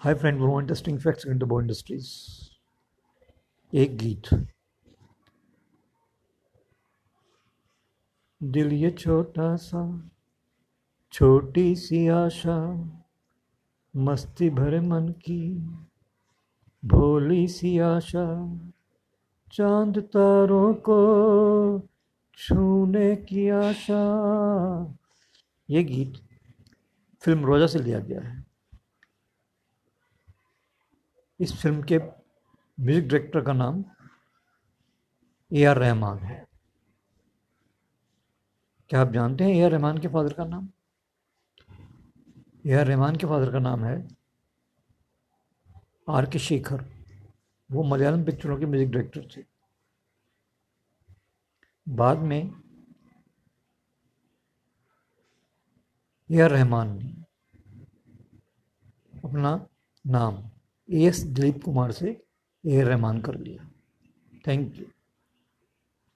हाय friend वो interesting facts in the industries एक गीत। दिल ये छोटा सा, छोटी सी आशा, मस्ती भरे मन की, भोली सी आशा, चाँद तारों को छूने की आशा। ये गीत फ़िल्म रोजा से लिया गया है। इस फ़िल्म के म्यूज़िक डायरेक्टर का नाम ए आर रहमान है। क्या आप जानते हैं ए आर रहमान के फादर का नाम? ए आर रहमान के फादर का नाम है आर के शेखर। वो मलयालम पिक्चरों के म्यूज़िक डायरेक्टर थे। बाद में ए आर रहमान ने अपना नाम एस दिलीप कुमार से ए रहमान कर लिया थैंक यू